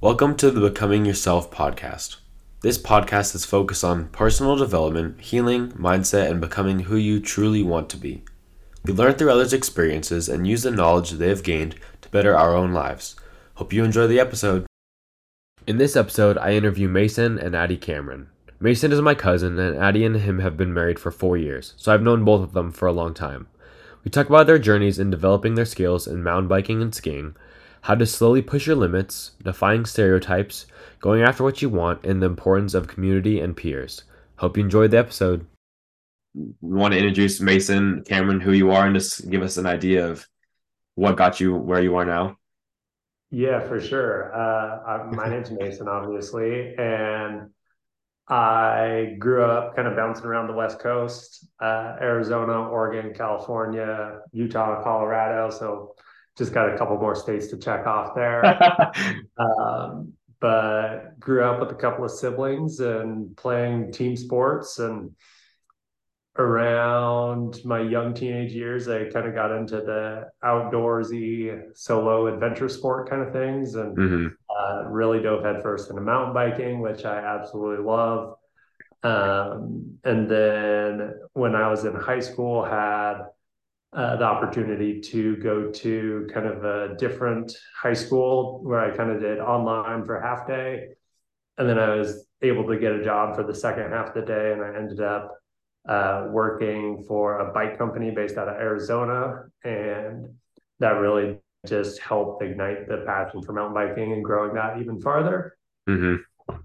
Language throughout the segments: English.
Welcome to the Becoming Yourself podcast. This podcast is focused on personal development, healing, mindset, and becoming who you truly want to be. We learn through others' experiences and use the knowledge they have gained to better our own lives. Hope you enjoy the episode. In this episode, I interview Mason and Addy Cameron. Mason is my cousin, and Addy and him have been married for four years, so I've known both of them for a long time. We talk about their journeys in developing their skills in mountain biking and skiing, how to slowly push your limits, defying stereotypes, going after what you want, and the importance of community and peers. Hope you enjoyed the episode. We want to introduce Mason, Cameron, who you are, and just give us an idea of what got you where you are now. Yeah, for sure. Uh, my name's Mason, obviously, and I grew up kind of bouncing around the West Coast, uh, Arizona, Oregon, California, Utah, Colorado. So just got a couple more states to check off there. um, but grew up with a couple of siblings and playing team sports and around my young teenage years i kind of got into the outdoorsy solo adventure sport kind of things and mm-hmm. uh, really dove headfirst into mountain biking which i absolutely love um, and then when i was in high school had uh, the opportunity to go to kind of a different high school where I kind of did online for half day. And then I was able to get a job for the second half of the day. And I ended up uh, working for a bike company based out of Arizona. And that really just helped ignite the passion for mountain biking and growing that even farther. Mm-hmm.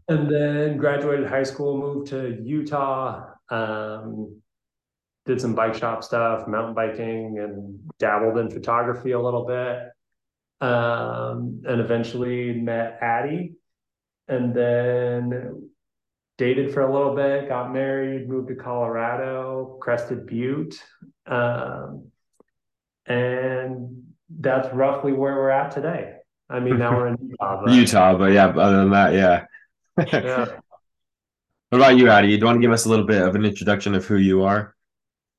And then graduated high school, moved to Utah. Um, did some bike shop stuff, mountain biking, and dabbled in photography a little bit. Um, and eventually met Addy, and then dated for a little bit, got married, moved to Colorado, Crested Butte. Um, and that's roughly where we're at today. I mean, now we're in Utah. But... Utah, but yeah, other than that, yeah. yeah. What about you, Addy? Do you want to give us a little bit of an introduction of who you are?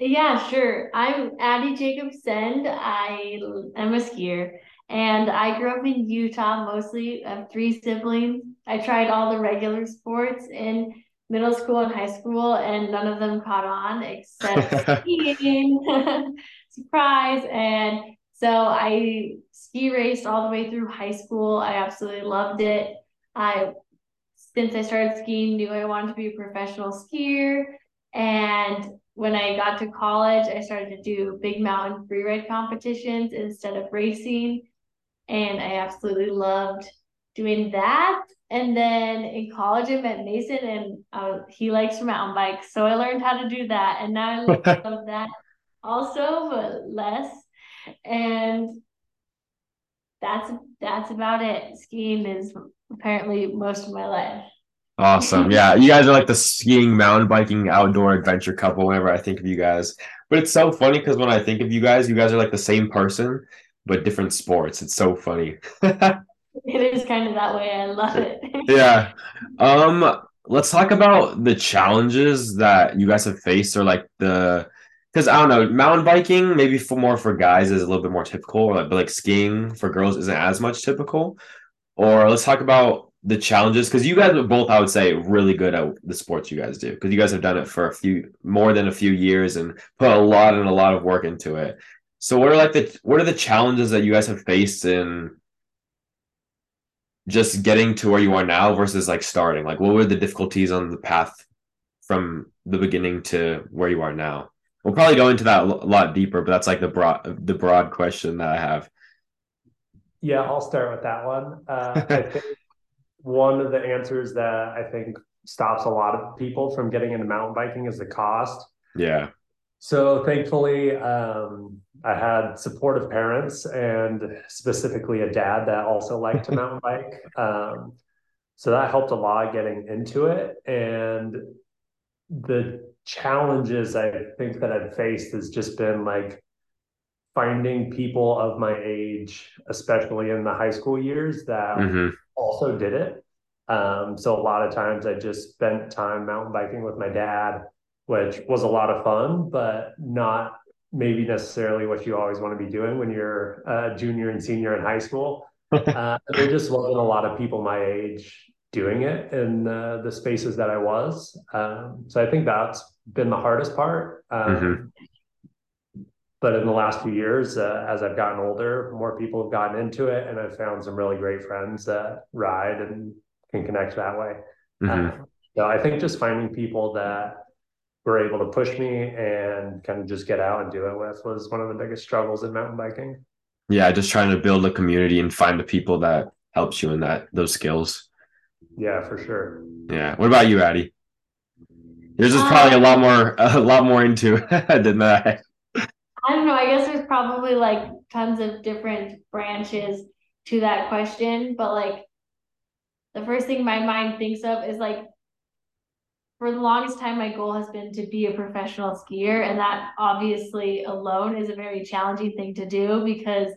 Yeah, sure. I'm Addy Jacob Send. I am a skier and I grew up in Utah, mostly. I have three siblings. I tried all the regular sports in middle school and high school, and none of them caught on except skiing. Surprise. And so I ski raced all the way through high school. I absolutely loved it. I, since I started skiing, knew I wanted to be a professional skier. And when I got to college, I started to do big mountain freeride competitions instead of racing. And I absolutely loved doing that. And then in college, I met Mason, and uh, he likes mountain bikes. So I learned how to do that. And now I love that also, but less. And that's that's about it. Skiing is apparently most of my life. Awesome. Yeah. You guys are like the skiing, mountain biking, outdoor adventure couple whenever I think of you guys. But it's so funny because when I think of you guys, you guys are like the same person, but different sports. It's so funny. it is kind of that way. I love it. yeah. Um, let's talk about the challenges that you guys have faced or like the because I don't know, mountain biking maybe for more for guys is a little bit more typical, or like, but like skiing for girls isn't as much typical. Or let's talk about the challenges because you guys are both i would say really good at the sports you guys do because you guys have done it for a few more than a few years and put a lot and a lot of work into it. So what are like the what are the challenges that you guys have faced in just getting to where you are now versus like starting? Like what were the difficulties on the path from the beginning to where you are now? We'll probably go into that a lot deeper but that's like the broad the broad question that i have. Yeah i'll start with that one. Uh, i think one of the answers that I think stops a lot of people from getting into mountain biking is the cost. Yeah. So thankfully, um, I had supportive parents and specifically a dad that also liked to mountain bike. Um, so that helped a lot getting into it. And the challenges I think that I've faced has just been like finding people of my age, especially in the high school years, that mm-hmm also did it. Um, so a lot of times I just spent time mountain biking with my dad, which was a lot of fun, but not maybe necessarily what you always want to be doing when you're a junior and senior in high school. uh, there just wasn't a lot of people my age doing it in uh, the spaces that I was. Um, so I think that's been the hardest part. Um, mm-hmm. But in the last few years, uh, as I've gotten older, more people have gotten into it, and I've found some really great friends that ride and can connect that way. Mm-hmm. Uh, so I think just finding people that were able to push me and kind of just get out and do it with was one of the biggest struggles in mountain biking. Yeah, just trying to build a community and find the people that helps you in that those skills. Yeah, for sure. Yeah. What about you, Addy? Yours is probably a lot more a lot more into than that. I don't know. I guess there's probably like tons of different branches to that question, but like the first thing my mind thinks of is like for the longest time my goal has been to be a professional skier and that obviously alone is a very challenging thing to do because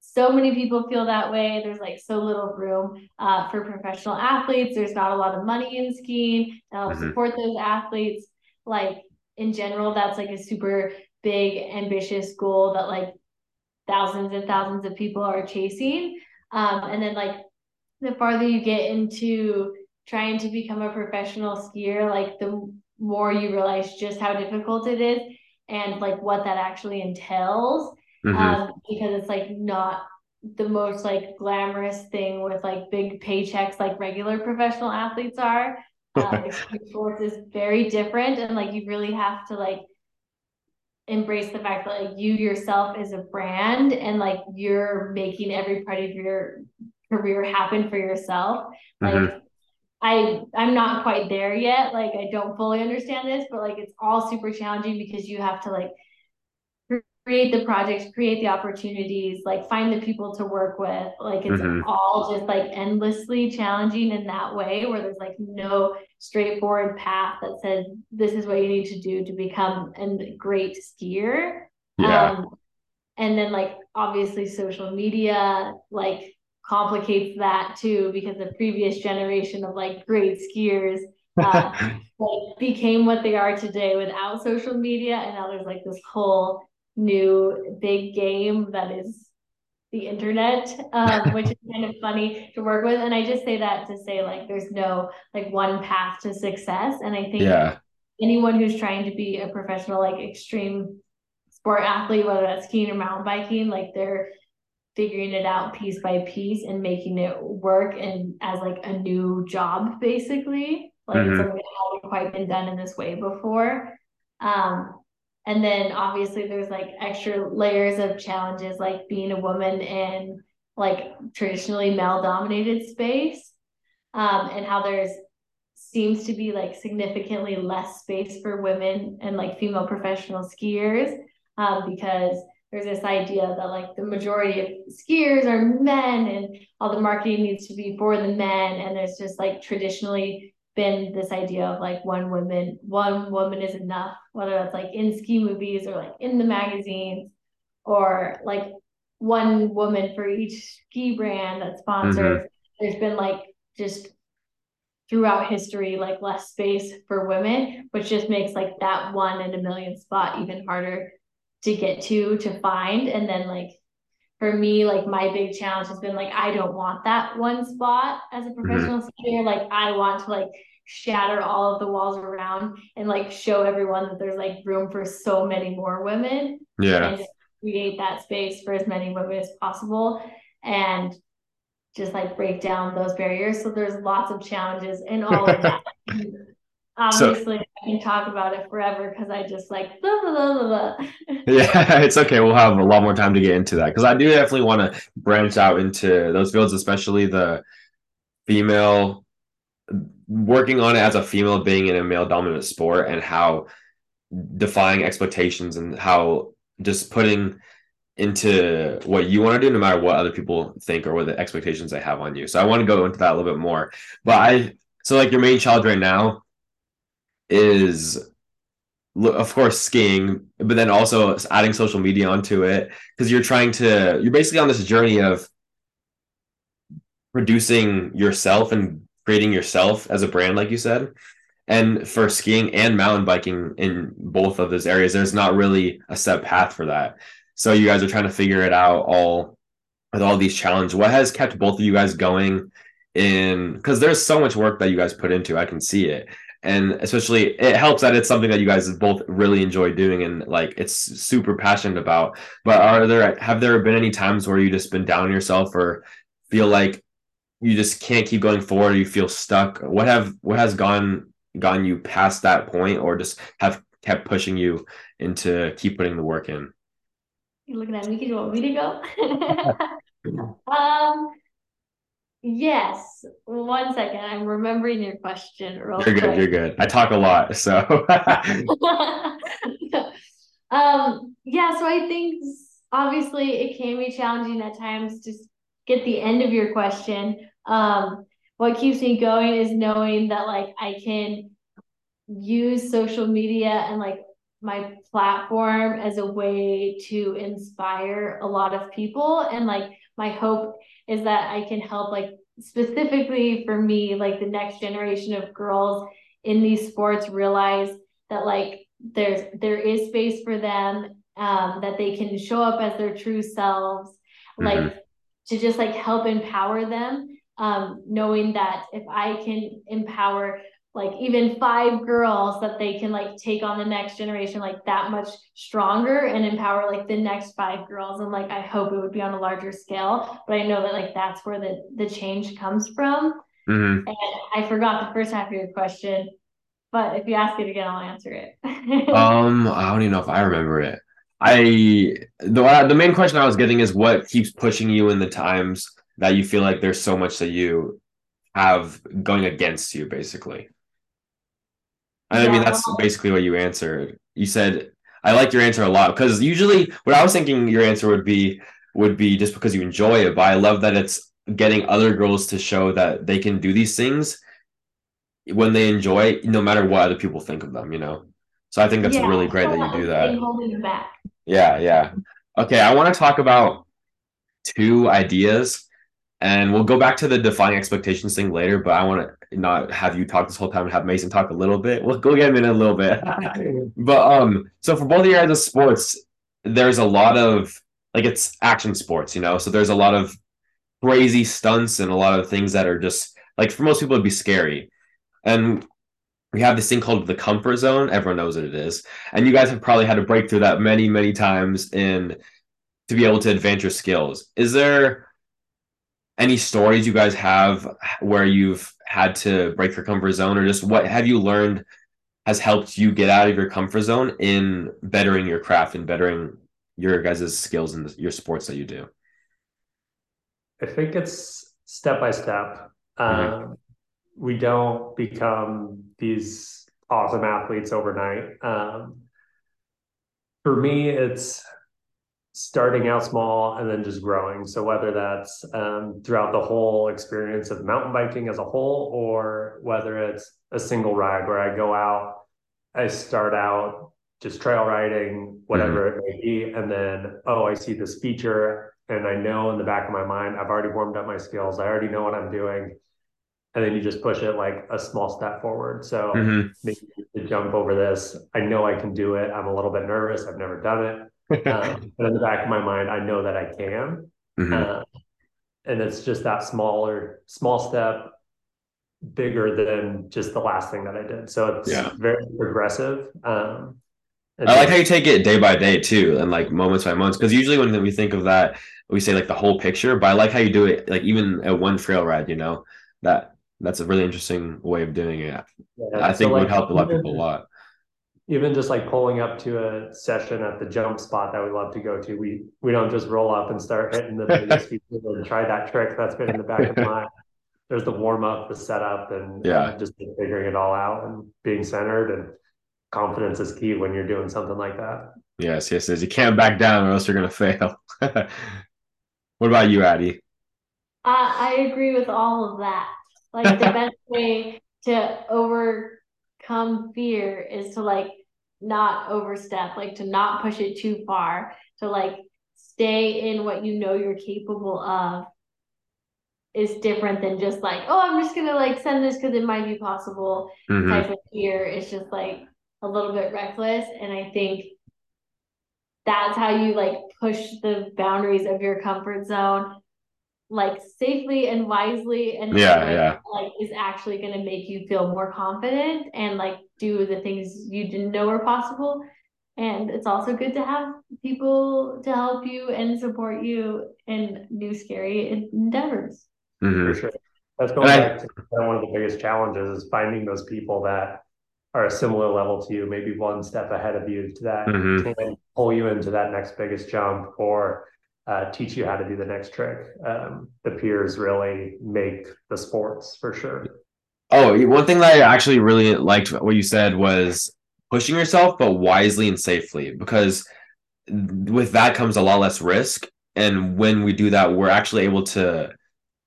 so many people feel that way there's like so little room uh, for professional athletes there's not a lot of money in skiing to help mm-hmm. support those athletes like in general that's like a super big ambitious goal that like thousands and thousands of people are chasing um, and then like the farther you get into trying to become a professional skier, like the more you realize just how difficult it is and like what that actually entails. Mm-hmm. Um, because it's like not the most like glamorous thing with like big paychecks like regular professional athletes are. Um, sports is very different, and like you really have to like embrace the fact that like you yourself is a brand and like you're making every part of your career happen for yourself. Like mm-hmm. I I'm not quite there yet. Like I don't fully understand this, but like it's all super challenging because you have to like create the projects, create the opportunities, like find the people to work with. Like it's mm-hmm. all just like endlessly challenging in that way where there's like no straightforward path that says this is what you need to do to become a great skier. Yeah. Um, and then like obviously social media, like complicates that too because the previous generation of like great skiers uh, like became what they are today without social media and now there's like this whole new big game that is the internet um, which is kind of funny to work with and i just say that to say like there's no like one path to success and i think yeah. anyone who's trying to be a professional like extreme sport athlete whether that's skiing or mountain biking like they're figuring it out piece by piece and making it work and as like a new job basically like mm-hmm. it's something that hadn't quite been done in this way before um and then obviously there's like extra layers of challenges like being a woman in like traditionally male dominated space um and how there's seems to be like significantly less space for women and like female professional skiers um because there's this idea that like the majority of skiers are men and all the marketing needs to be for the men. And there's just like traditionally been this idea of like one woman one woman is enough whether that's like in ski movies or like in the magazines or like one woman for each ski brand that sponsors mm-hmm. there's been like just throughout history like less space for women which just makes like that one in a million spot even harder to get to to find and then like for me like my big challenge has been like i don't want that one spot as a mm-hmm. professional mm-hmm. skier like i want to like shatter all of the walls around and like show everyone that there's like room for so many more women yeah and create that space for as many women as possible and just like break down those barriers so there's lots of challenges in all of that Obviously, so, I can talk about it forever because I just like blah, blah, blah, blah. yeah, it's okay. We'll have a lot more time to get into that because I do definitely want to branch out into those fields, especially the female working on it as a female being in a male dominant sport and how defying expectations and how just putting into what you want to do no matter what other people think or what the expectations they have on you. So i want to go into that a little bit more. But i so like your main challenge right now is of course skiing but then also adding social media onto it because you're trying to you're basically on this journey of producing yourself and creating yourself as a brand like you said and for skiing and mountain biking in both of those areas there's not really a set path for that so you guys are trying to figure it out all with all these challenges? What has kept both of you guys going in because there's so much work that you guys put into, I can see it. And especially it helps that it's something that you guys both really enjoy doing and like it's super passionate about. But are there have there been any times where you just been down yourself or feel like you just can't keep going forward, you feel stuck? What have what has gone gotten you past that point or just have kept pushing you into keep putting the work in? You're looking at me because you want me to go? um, yes. One second. I'm remembering your question. Real you're quick. good. You're good. I talk a lot, so. um. Yeah. So I think obviously it can be challenging at times to get the end of your question. Um. What keeps me going is knowing that like I can use social media and like my platform as a way to inspire a lot of people and like my hope is that I can help like specifically for me like the next generation of girls in these sports realize that like there's there is space for them um that they can show up as their true selves mm-hmm. like to just like help empower them um knowing that if I can empower like even five girls that they can like take on the next generation like that much stronger and empower like the next five girls. And like i hope it would be on a larger scale but i know that like that's where the the change comes from. Mm-hmm. and i forgot the first half of your question but if you ask it again i'll answer it. Um i don't even know if i remember it. I the, the main question i was getting is what keeps pushing you in the times that you feel like there's so much that you have going against you basically And I mean, that's basically what you answered. You said, I like your answer a lot because usually what I was thinking your answer would be would be just because you enjoy it. But I love that it's getting other girls to show that they can do these things when they enjoy it, no matter what other people think of them, you know? So I think that's yeah, really great that you do that. Holding back. Yeah, yeah. Okay, I want to talk about two ideas and we'll go back to the defining expectations thing later, but I want to not have you talk this whole time and have Mason talk a little bit. We'll go get him in a little bit. but um, so for both of you guys of sports, there's a lot of like it's action sports, you know. So there's a lot of crazy stunts and a lot of things that are just like for most people it'd be scary. And we have this thing called the comfort zone. Everyone knows what it is. And you guys have probably had to break through that many, many times in to be able to advance your skills. Is there any stories you guys have where you've had to break your comfort zone or just what have you learned has helped you get out of your comfort zone in bettering your craft and bettering your guys' skills and your sports that you do? I think it's step by step. Mm-hmm. um, we don't become these awesome athletes overnight. Um, for me it's starting out small and then just growing. So whether that's um, throughout the whole experience of mountain biking as a whole, or whether it's a single ride where I go out, I start out just trail riding, whatever mm-hmm. it may be, and then oh, I see this feature, and I know in the back of my mind I've already warmed up my skills. I already know what I'm doing. And then you just push it like a small step forward. So mm-hmm. maybe to jump over this, I know I can do it. I'm a little bit nervous. I've never done it um, but in the back of my mind, I know that I can. Mm-hmm. Uh, and it's just that smaller, small step, bigger than just the last thing that I did. So it's yeah. very progressive. Um, I like how you take it day by day too, and like moments by moments. Because usually when we think of that, we say like the whole picture. But I like how you do it, like even at one trail ride. You know that that's a really interesting way of doing it. Yeah, I think so like, would help a lot of people a lot even just like pulling up to a session at the jump spot that we love to go to, we we don't just roll up and start hitting the biggest people and try that trick that's been in the back of my There's the warm up, the setup, and yeah, just figuring it all out and being centered and confidence is key when you're doing something like that. Yes, yes, yes. You can't back down or else you're gonna fail. what about you, Addy? Uh, I agree with all of that. Like the best way to overcome fear is to like not overstep, like to not push it too far, to like stay in what you know you're capable of is different than just like, oh, I'm just gonna like send this because it might be possible mm-hmm. type of fear. It's just like a little bit reckless. And I think that's how you like push the boundaries of your comfort zone like safely and wisely and yeah like, yeah like is actually going to make you feel more confident and like do the things you didn't know were possible and it's also good to have people to help you and support you in new scary endeavors mm-hmm. for sure that's going and back I, to one of the biggest challenges is finding those people that are a similar level to you, maybe one step ahead of you to that mm-hmm. can pull you into that next biggest jump or uh, teach you how to do the next trick. Um, the peers really make the sports for sure. Oh, one thing that I actually really liked what you said was pushing yourself, but wisely and safely, because with that comes a lot less risk. And when we do that, we're actually able to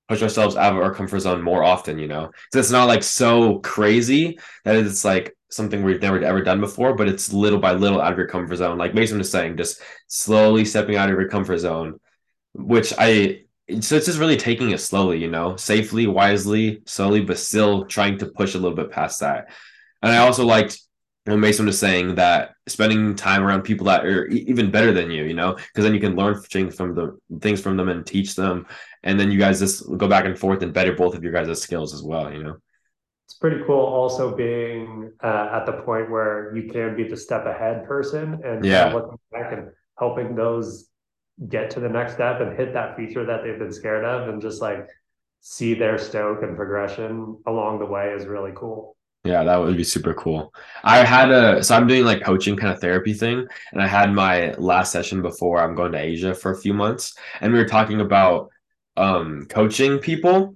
push ourselves out of our comfort zone more often, you know? Because it's not like so crazy that it's like something we've never ever done before, but it's little by little out of your comfort zone. Like Mason was saying, just slowly stepping out of your comfort zone, which I so it's just really taking it slowly, you know, safely, wisely, slowly, but still trying to push a little bit past that. And I also liked what Mason was saying that spending time around people that are even better than you, you know, because then you can learn things from the things from them and teach them, and then you guys just go back and forth and better both of your guys' skills as well, you know it's pretty cool also being uh, at the point where you can be the step ahead person and yeah. looking back and helping those get to the next step and hit that feature that they've been scared of and just like see their stoke and progression along the way is really cool. Yeah, that would be super cool. I had a so I'm doing like coaching kind of therapy thing, and I had my last session before I'm going to Asia for a few months, and we were talking about um coaching people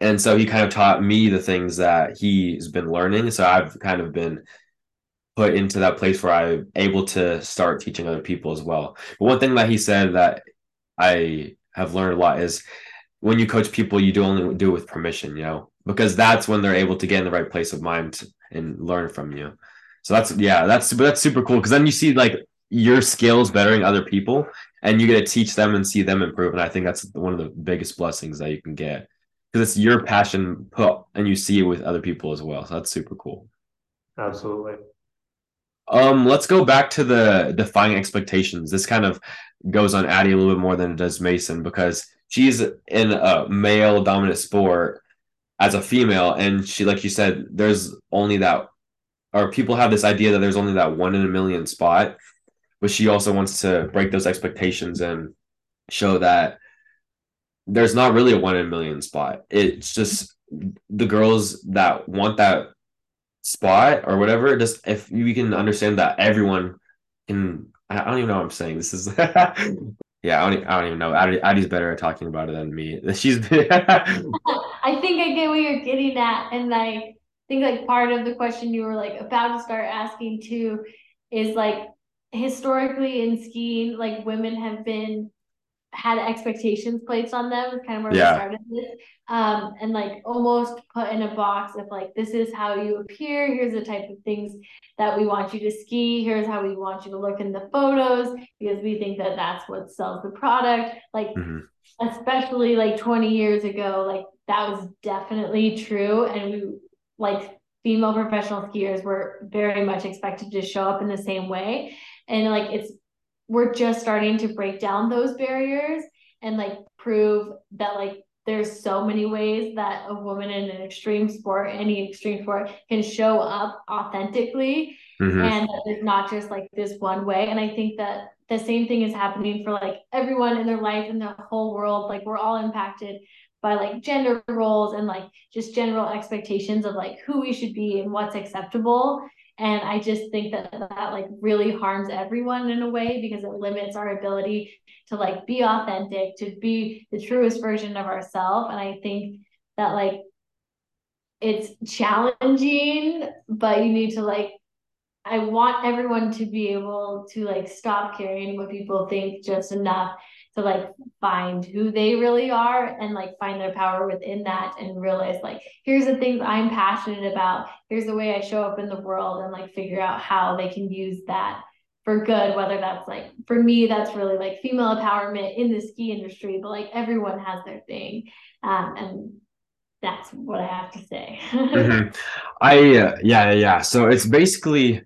and so he kind of taught me the things that he's been learning so i've kind of been put into that place where i'm able to start teaching other people as well but one thing that he said that i have learned a lot is when you coach people you do only do it with permission you know because that's when they're able to get in the right place of mind and learn from you so that's yeah that's but that's super cool because then you see like your skills bettering other people and you get to teach them and see them improve and i think that's one of the biggest blessings that you can get because it's your passion put and you see it with other people as well. So that's super cool. Absolutely. Um, let's go back to the defying expectations. This kind of goes on Addy a little bit more than it does Mason because she's in a male dominant sport as a female, and she, like you said, there's only that, or people have this idea that there's only that one in a million spot, but she also wants to break those expectations and show that there's not really a one in a million spot. It's just the girls that want that spot or whatever. Just if you can understand that everyone can. I don't even know what I'm saying. This is. yeah, I don't, I don't even know. Addy, Addy's better at talking about it than me. She's. I think I get what you're getting at, and I think like part of the question you were like about to start asking too is like historically in skiing, like women have been had expectations placed on them kind of where yeah. we started this um and like almost put in a box of like this is how you appear here's the type of things that we want you to ski here's how we want you to look in the photos because we think that that's what sells the product like mm-hmm. especially like 20 years ago like that was definitely true and we like female professional skiers were very much expected to show up in the same way and like it's we're just starting to break down those barriers and like prove that like there's so many ways that a woman in an extreme sport, any extreme sport, can show up authentically. Mm-hmm. And there's not just like this one way. And I think that the same thing is happening for like everyone in their life in the whole world. Like we're all impacted by like gender roles and like just general expectations of like who we should be and what's acceptable. And I just think that that like really harms everyone in a way because it limits our ability to like be authentic, to be the truest version of ourselves. And I think that like it's challenging, but you need to like I want everyone to be able to like stop caring what people think just enough to like find who they really are and like find their power within that and realize like here's the things I'm passionate about here's the way I show up in the world and like figure out how they can use that for good whether that's like for me that's really like female empowerment in the ski industry but like everyone has their thing um, and that's what I have to say. mm-hmm. I uh, yeah yeah so it's basically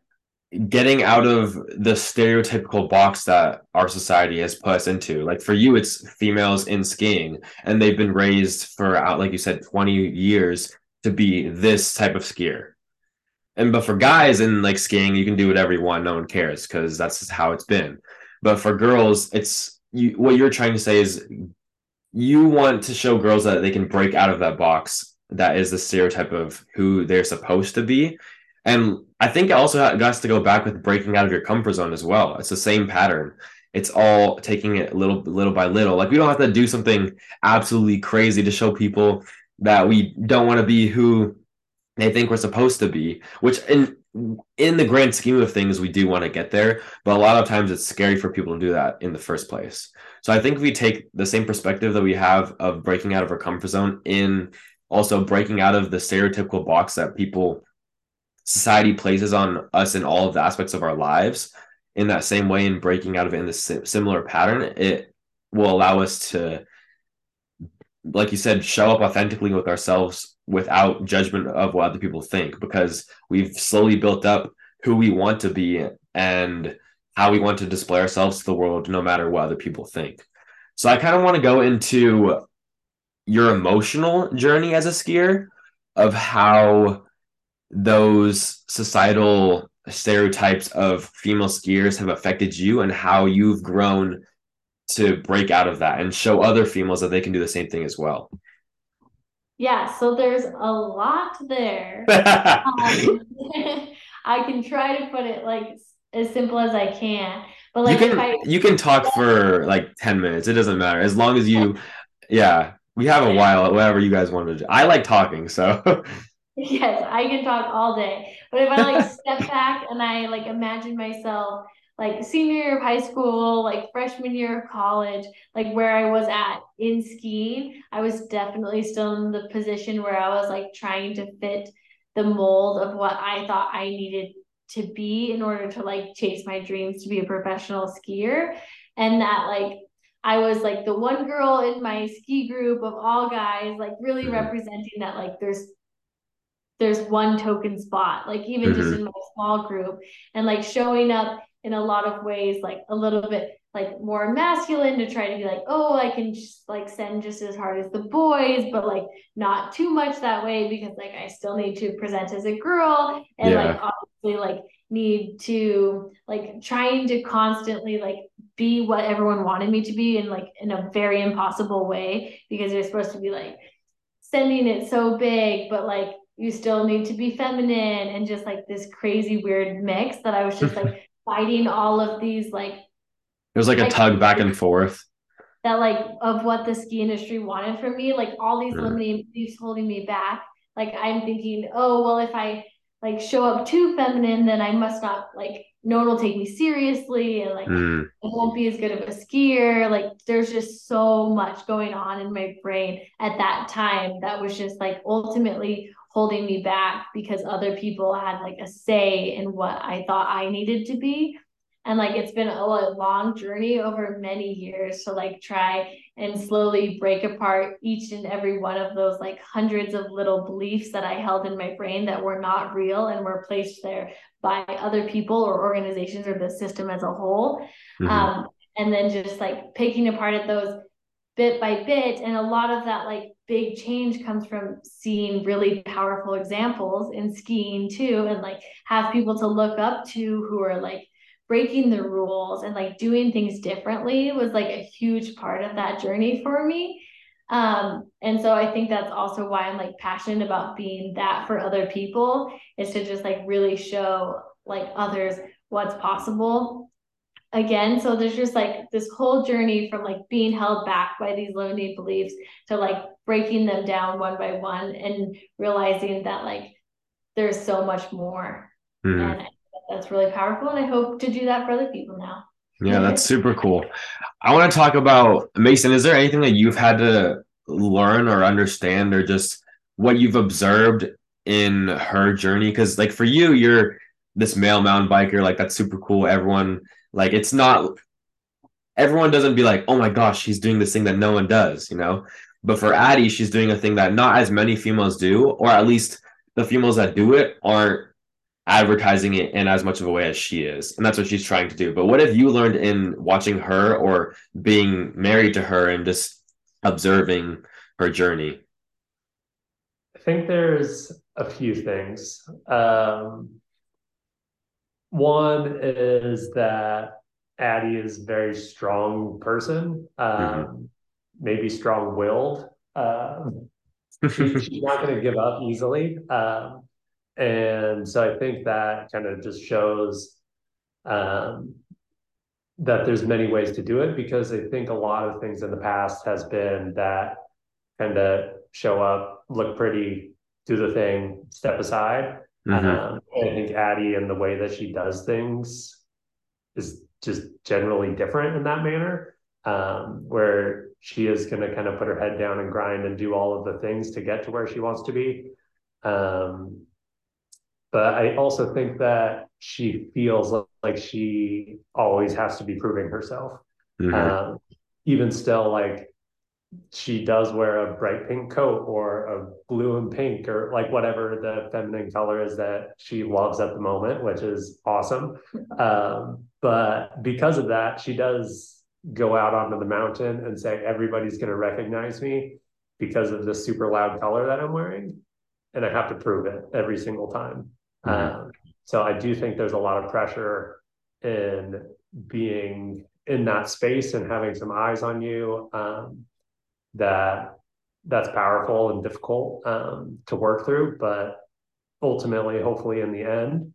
getting out of the stereotypical box that our society has put us into. Like for you, it's females in skiing, and they've been raised for out, like you said, 20 years to be this type of skier. And but for guys in like skiing, you can do whatever you want, no one cares because that's how it's been. But for girls, it's you what you're trying to say is you want to show girls that they can break out of that box that is the stereotype of who they're supposed to be and I think it also has to go back with breaking out of your comfort zone as well. It's the same pattern. It's all taking it little little by little. Like we don't have to do something absolutely crazy to show people that we don't want to be who they think we're supposed to be, which in in the grand scheme of things we do want to get there, but a lot of times it's scary for people to do that in the first place. So I think if we take the same perspective that we have of breaking out of our comfort zone in also breaking out of the stereotypical box that people society places on us in all of the aspects of our lives in that same way and breaking out of it in this similar pattern it will allow us to like you said show up authentically with ourselves without judgment of what other people think because we've slowly built up who we want to be and how we want to display ourselves to the world no matter what other people think. So i kind of want to go into your emotional journey as a skier of how those societal stereotypes of female skiers have affected you and how you've grown to break out of that and show other females that they can do the same thing as well. Yeah, so there's a lot there. um, I can try to put it like as simple as I can. But like you can I, you can talk for like 10 minutes. It doesn't matter. As long as you yeah, we have a while, whatever you guys want to do. I like talking, so Yes, I can talk all day. But if I like step back and I like imagine myself like senior year of high school, like freshman year of college, like where I was at in skiing, I was definitely still in the position where I was like trying to fit the mold of what I thought I needed to be in order to like chase my dreams to be a professional skier. And that like I was like the one girl in my ski group of all guys, like really mm-hmm. representing that like there's there's one token spot, like even mm-hmm. just in my small group, and like showing up in a lot of ways, like a little bit like more masculine to try to be like, oh, I can just like send just as hard as the boys, but like not too much that way because like I still need to present as a girl and yeah. like obviously like need to like trying to constantly like be what everyone wanted me to be in like in a very impossible way because you're supposed to be like sending it so big, but like you still need to be feminine and just like this crazy weird mix that I was just like fighting all of these like it was like, like a tug back and forth that like of what the ski industry wanted from me like all these limiting beliefs holding me back like i'm thinking oh well if i like show up too feminine then i must not like no one will take me seriously and like mm. I won't be as good of a skier. Like there's just so much going on in my brain at that time that was just like ultimately holding me back because other people had like a say in what I thought I needed to be. And like it's been a long journey over many years to like try and slowly break apart each and every one of those like hundreds of little beliefs that I held in my brain that were not real and were placed there by other people or organizations or the system as a whole. Mm-hmm. Um, and then just like picking apart at those bit by bit. And a lot of that like big change comes from seeing really powerful examples in skiing too and like have people to look up to who are like breaking the rules and like doing things differently was like a huge part of that journey for me um and so i think that's also why i'm like passionate about being that for other people is to just like really show like others what's possible again. So there's just like this whole journey from like being held back by these limiting beliefs to like breaking them down one by one and realizing that like there's so much more. Mm-hmm. and that's really powerful and i hope to do that for other people now. Yeah that's super cool. I want to talk about mason is there anything that you've had to learn or understand or just what you've observed in her journey? Because like for you you're this male mountain biker like that's super cool. Everyone like it's not everyone doesn't be like, oh my gosh, she's doing this thing that no one does, you know. But for Addy, she's doing a thing that not as many females do, or at least the females that do it aren't advertising it in as much of a way as she is and that's what she's trying to do. But what have you learned in watching her or being married to her and just observing her journey? I think there's a few things. Um, one is that addy is a very strong person um, mm-hmm. maybe strong-willed um, she, she's not going to give up easily um, and so I think that kind of just shows um, that there's many ways to do it because I think a lot of things in the past has been that kind of show up, look pretty, do the thing, step aside. Mm-hmm. Um, I think Addy and the way that she does things is just generally different in that manner, um, where she is going to kind of put her head down and grind and do all of the things to get to where she wants to be. Um, but I also think that she feels like she always has to be proving herself. Mm-hmm. Um, even still, like she does wear a bright pink coat or a blue and pink or like whatever the feminine color is that she loves at the moment, which is awesome. Um, but because of that, she does go out onto the mountain and say, everybody's going to recognize me because of the super loud color that I'm wearing. And I have to prove it every single time. Mm-hmm. Um, so I do think there's a lot of pressure in being in that space and having some eyes on you um, that that's powerful and difficult um, to work through but ultimately hopefully in the end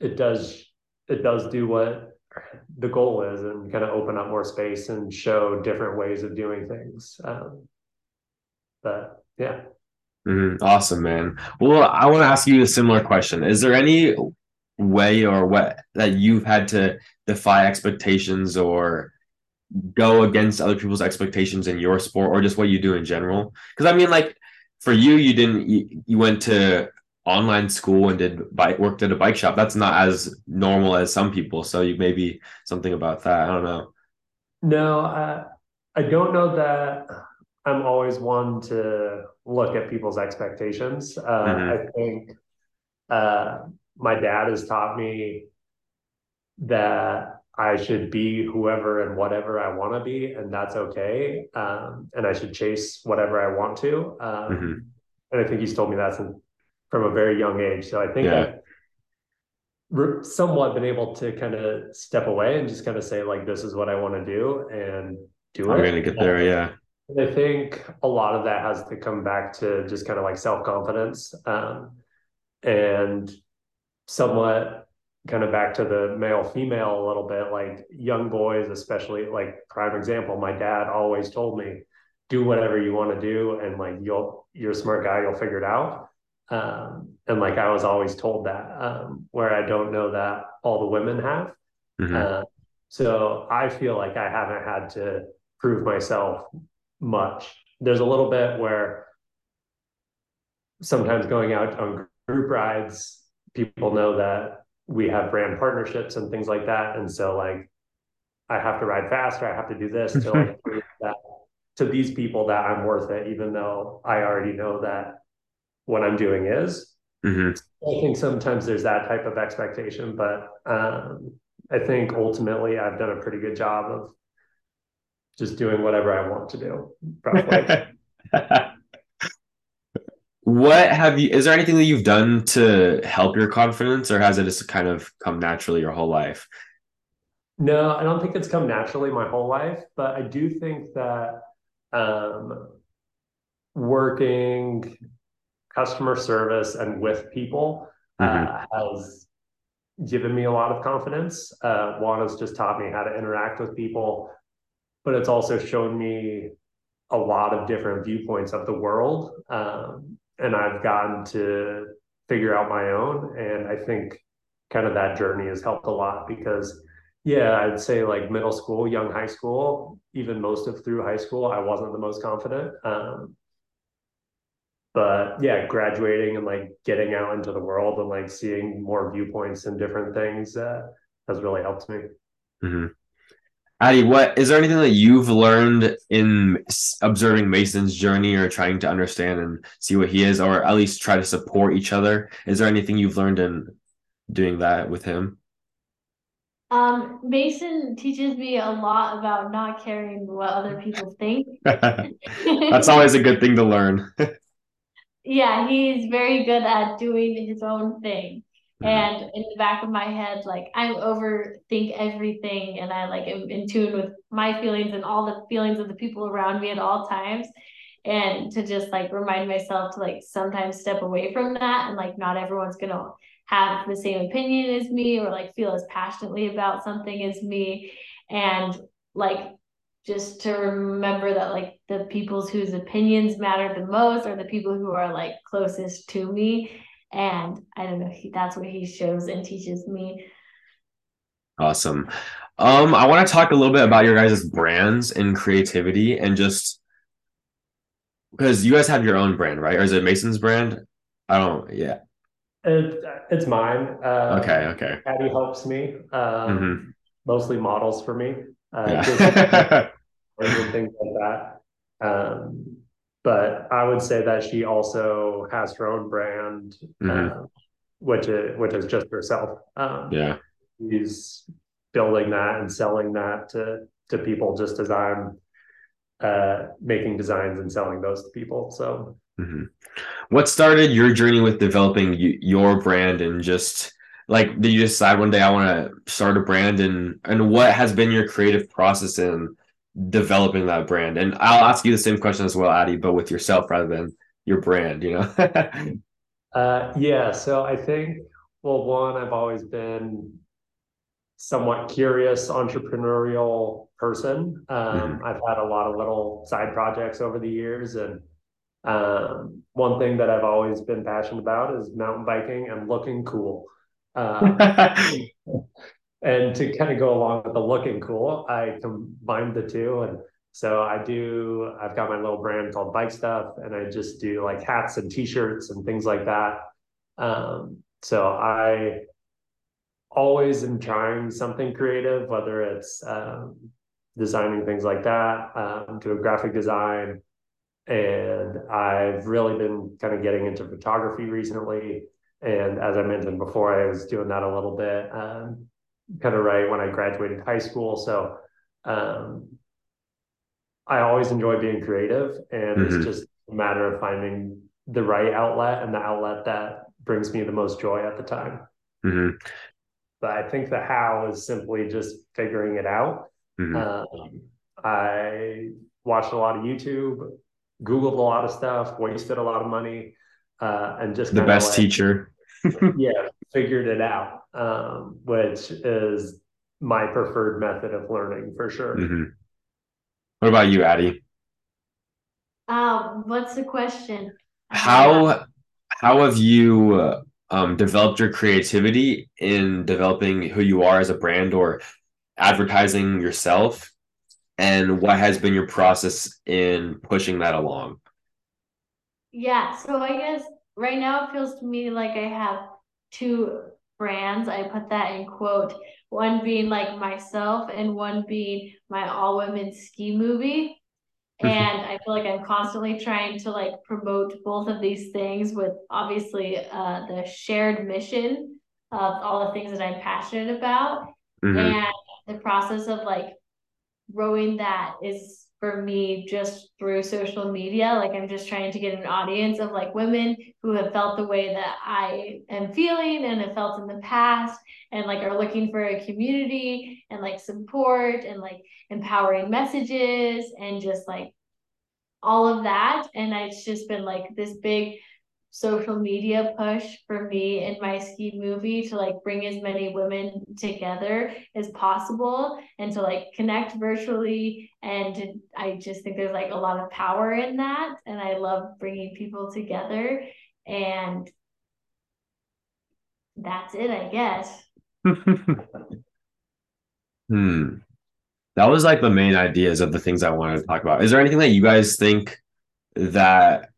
it does it does do what the goal is and kind of open up more space and show different ways of doing things um, but yeah Mm-hmm. Awesome, man. Well, I want to ask you a similar question. Is there any way or what that you've had to defy expectations or go against other people's expectations in your sport or just what you do in general? Because I mean, like for you, you didn't you, you went to online school and did bike worked at a bike shop. That's not as normal as some people. So you maybe something about that. I don't know. No, I I don't know that I'm always one to look at people's expectations. Uh, mm-hmm. I think uh, my dad has taught me that I should be whoever and whatever I want to be, and that's okay. Um, and I should chase whatever I want to. Um, mm-hmm. And I think he's told me that from a very young age. So I think yeah. I've somewhat been able to kind of step away and just kind of say, like, this is what I want to do and do I'm it. I'm going to get there. Yeah. I think a lot of that has to come back to just kind of like self confidence um, and somewhat kind of back to the male female a little bit like young boys especially like prime example my dad always told me do whatever you want to do and like you'll you're a smart guy you'll figure it out um, and like i was always told that um, where i don't know that all the women have mm-hmm. uh, so i feel like i haven't had to prove myself much. There's a little bit where sometimes going out on group rides, people know that we have brand partnerships and things like that. And so like I have to ride faster, I have to do this to like prove that to these people that I'm worth it, even though I already know that what I'm doing is. Mm-hmm. I think sometimes there's that type of expectation, but um, I think ultimately I've done a pretty good job of just doing whatever I want to do. Probably. what have you? Is there anything that you've done to help your confidence, or has it just kind of come naturally your whole life? No, I don't think it's come naturally my whole life, but I do think that um, working customer service and with people uh, mm-hmm. has given me a lot of confidence. Uh, Juan has just taught me how to interact with people but it's also shown me a lot of different viewpoints of the world. Um, and I've gotten to figure out my own. And I think kind of that journey has helped a lot because, yeah, I'd say like middle school, young high school, even most of through high school, I wasn't the most confident. Um, but yeah, graduating and like getting out into the world and like seeing more viewpoints and different things uh, has really helped me. Mm-hmm. Addy, what is there anything that you've learned in observing Mason's journey or trying to understand and see what he is, or at least try to support each other? Is there anything you've learned in doing that with him? Um, Mason teaches me a lot about not caring what other people think. That's always a good thing to learn. yeah, he's very good at doing his own thing. Mm-hmm. And in the back of my head, like I overthink everything and I like am in tune with my feelings and all the feelings of the people around me at all times. And to just like remind myself to like sometimes step away from that and like not everyone's gonna have the same opinion as me or like feel as passionately about something as me and like just to remember that like the people's whose opinions matter the most are the people who are like closest to me and i don't know he, that's what he shows and teaches me awesome um i want to talk a little bit about your guys' brands and creativity and just because you guys have your own brand right or is it mason's brand i don't yeah it, it's mine. Uh, okay, okay. Addy helps me. Um, mm-hmm. Mostly models for me. Uh, yeah. and things like that. Um, but I would say that she also has her own brand, mm-hmm. uh, which is which is just herself. Um, yeah, she's building that and selling that to to people just as I'm uh, making designs and selling those to people. So Mm-hmm. What started your journey with developing your brand and just like did you decide one day I want to start a brand and and what has been your creative process in developing that brand? And I'll ask you the same question as well, Addy, but with yourself rather than your brand, you know? uh, yeah. So I think well, one, I've always been somewhat curious entrepreneurial person. Um, mm-hmm. I've had a lot of little side projects over the years and um, one thing that I've always been passionate about is mountain biking and looking cool. Um, and to kind of go along with the looking cool, I combined the two. And so I do, I've got my little brand called Bike Stuff, and I just do like hats and t shirts and things like that. Um, so I always am trying something creative, whether it's um, designing things like that, um, to a graphic design and I've really been kind of getting into photography recently. And as I mentioned before, I was doing that a little bit, um, kind of right when I graduated high school. So um, I always enjoy being creative, and mm-hmm. it's just a matter of finding the right outlet and the outlet that brings me the most joy at the time. Mm-hmm. But I think the how is simply just figuring it out. Mm-hmm. Um, I watched a lot of YouTube. Googled a lot of stuff, wasted a lot of money, uh, and just the best like, teacher. yeah, figured it out, um, which is my preferred method of learning for sure. Mm-hmm. What about you, Addy? Um, what's the question? How how have you uh, um, developed your creativity in developing who you are as a brand or advertising yourself and what has been your process in pushing that along? Yeah, so I guess right now it feels to me like I have two brands. I put that in quote, one being like myself and one being my all women ski movie. Mm-hmm. And I feel like I'm constantly trying to like promote both of these things with obviously uh, the shared mission of all the things that I'm passionate about. Mm-hmm. And the process of like growing that is for me just through social media. Like I'm just trying to get an audience of like women who have felt the way that I am feeling and have felt in the past and like are looking for a community and like support and like empowering messages and just like all of that. And it's just been like this big social media push for me in my ski movie to like bring as many women together as possible and to like connect virtually. And i just think there's like a lot of power in that. And i love bringing people together. And that's it i guess. Hmm. That was like the main ideas of the things i wanted to talk about. Is there anything that you guys think that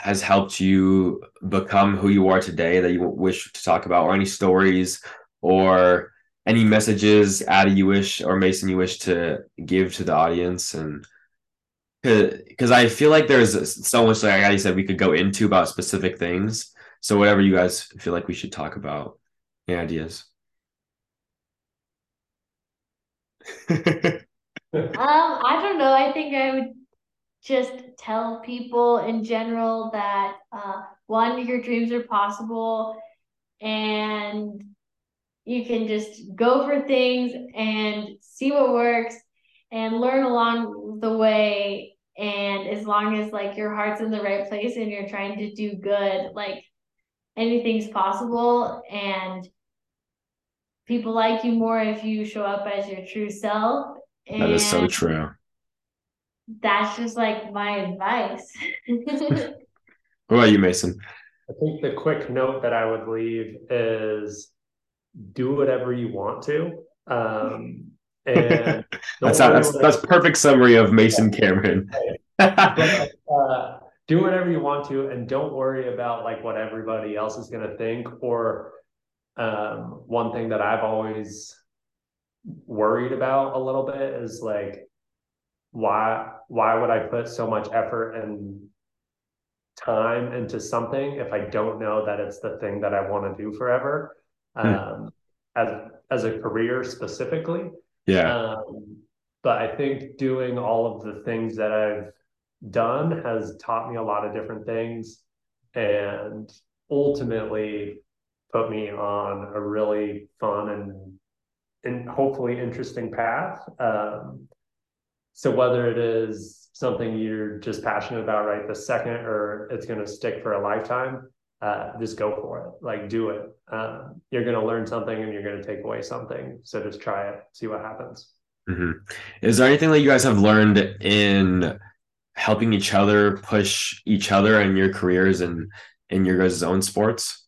has helped you become who you are today that you wish to talk about, or any stories or any messages, Addy, you wish or Mason, you wish to give to the audience, and because I feel like there's so much, like I said, we could go into about specific things. So whatever you guys feel like we should talk about, any ideas? um, I don't know. I think I would just tell people in general that uh, one, your dreams are possible, and you can just go for things and see what works and learn along the way. And as long as like your heart's in the right place and you're trying to do good like anything's possible. And people like you more if you show up as your true self. And that is so true that's just like my advice what about you mason i think the quick note that i would leave is do whatever you want to um, and that's that's that's perfect summary of Mason Cameron. but, uh, do whatever you want to, and don't worry about like what everybody else is going to think. Or um, one thing that I've always worried about a little bit is like why why would I put so much effort and time into something if I don't know that it's the thing that I want to do forever? Hmm. Um, as as a career specifically. Yeah. Um, but I think doing all of the things that I've done has taught me a lot of different things and ultimately put me on a really fun and and hopefully interesting path. Um, so whether it is something you're just passionate about right the second or it's going to stick for a lifetime, uh, just go for it. Like do it. Um, you're going to learn something and you're going to take away something. So just try it, see what happens. Mm-hmm. Is there anything that you guys have learned in helping each other push each other in your careers and in your guys' own sports?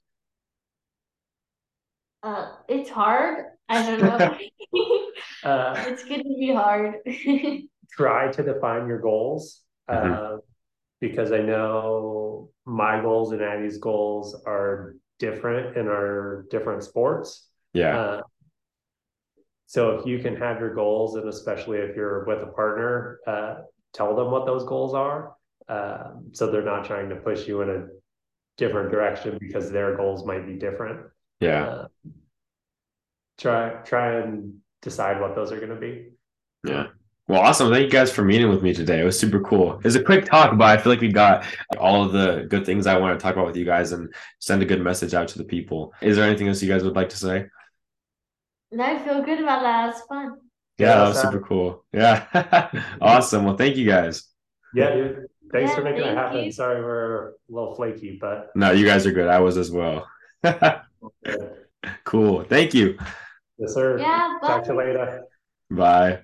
Uh, it's hard. I don't know. uh, it's going to be hard. try to define your goals. Mm-hmm. Uh, because I know my goals and Addy's goals are different in our different sports. Yeah. Uh, so if you can have your goals, and especially if you're with a partner, uh, tell them what those goals are. Um, so they're not trying to push you in a different direction because their goals might be different. Yeah. Uh, try try and decide what those are going to be. Yeah. Well, awesome. Thank you guys for meeting with me today. It was super cool. It was a quick talk, but I feel like we got all of the good things I want to talk about with you guys and send a good message out to the people. Is there anything else you guys would like to say? I feel good about that. It's fun. Yeah, that was super cool. Yeah. awesome. Well, thank you guys. Yeah, dude. Thanks yeah, for making it happen. You. Sorry we're a little flaky, but no, you guys are good. I was as well. cool. Thank you. Yes, sir. Yeah. Bye. Talk to you later. Bye.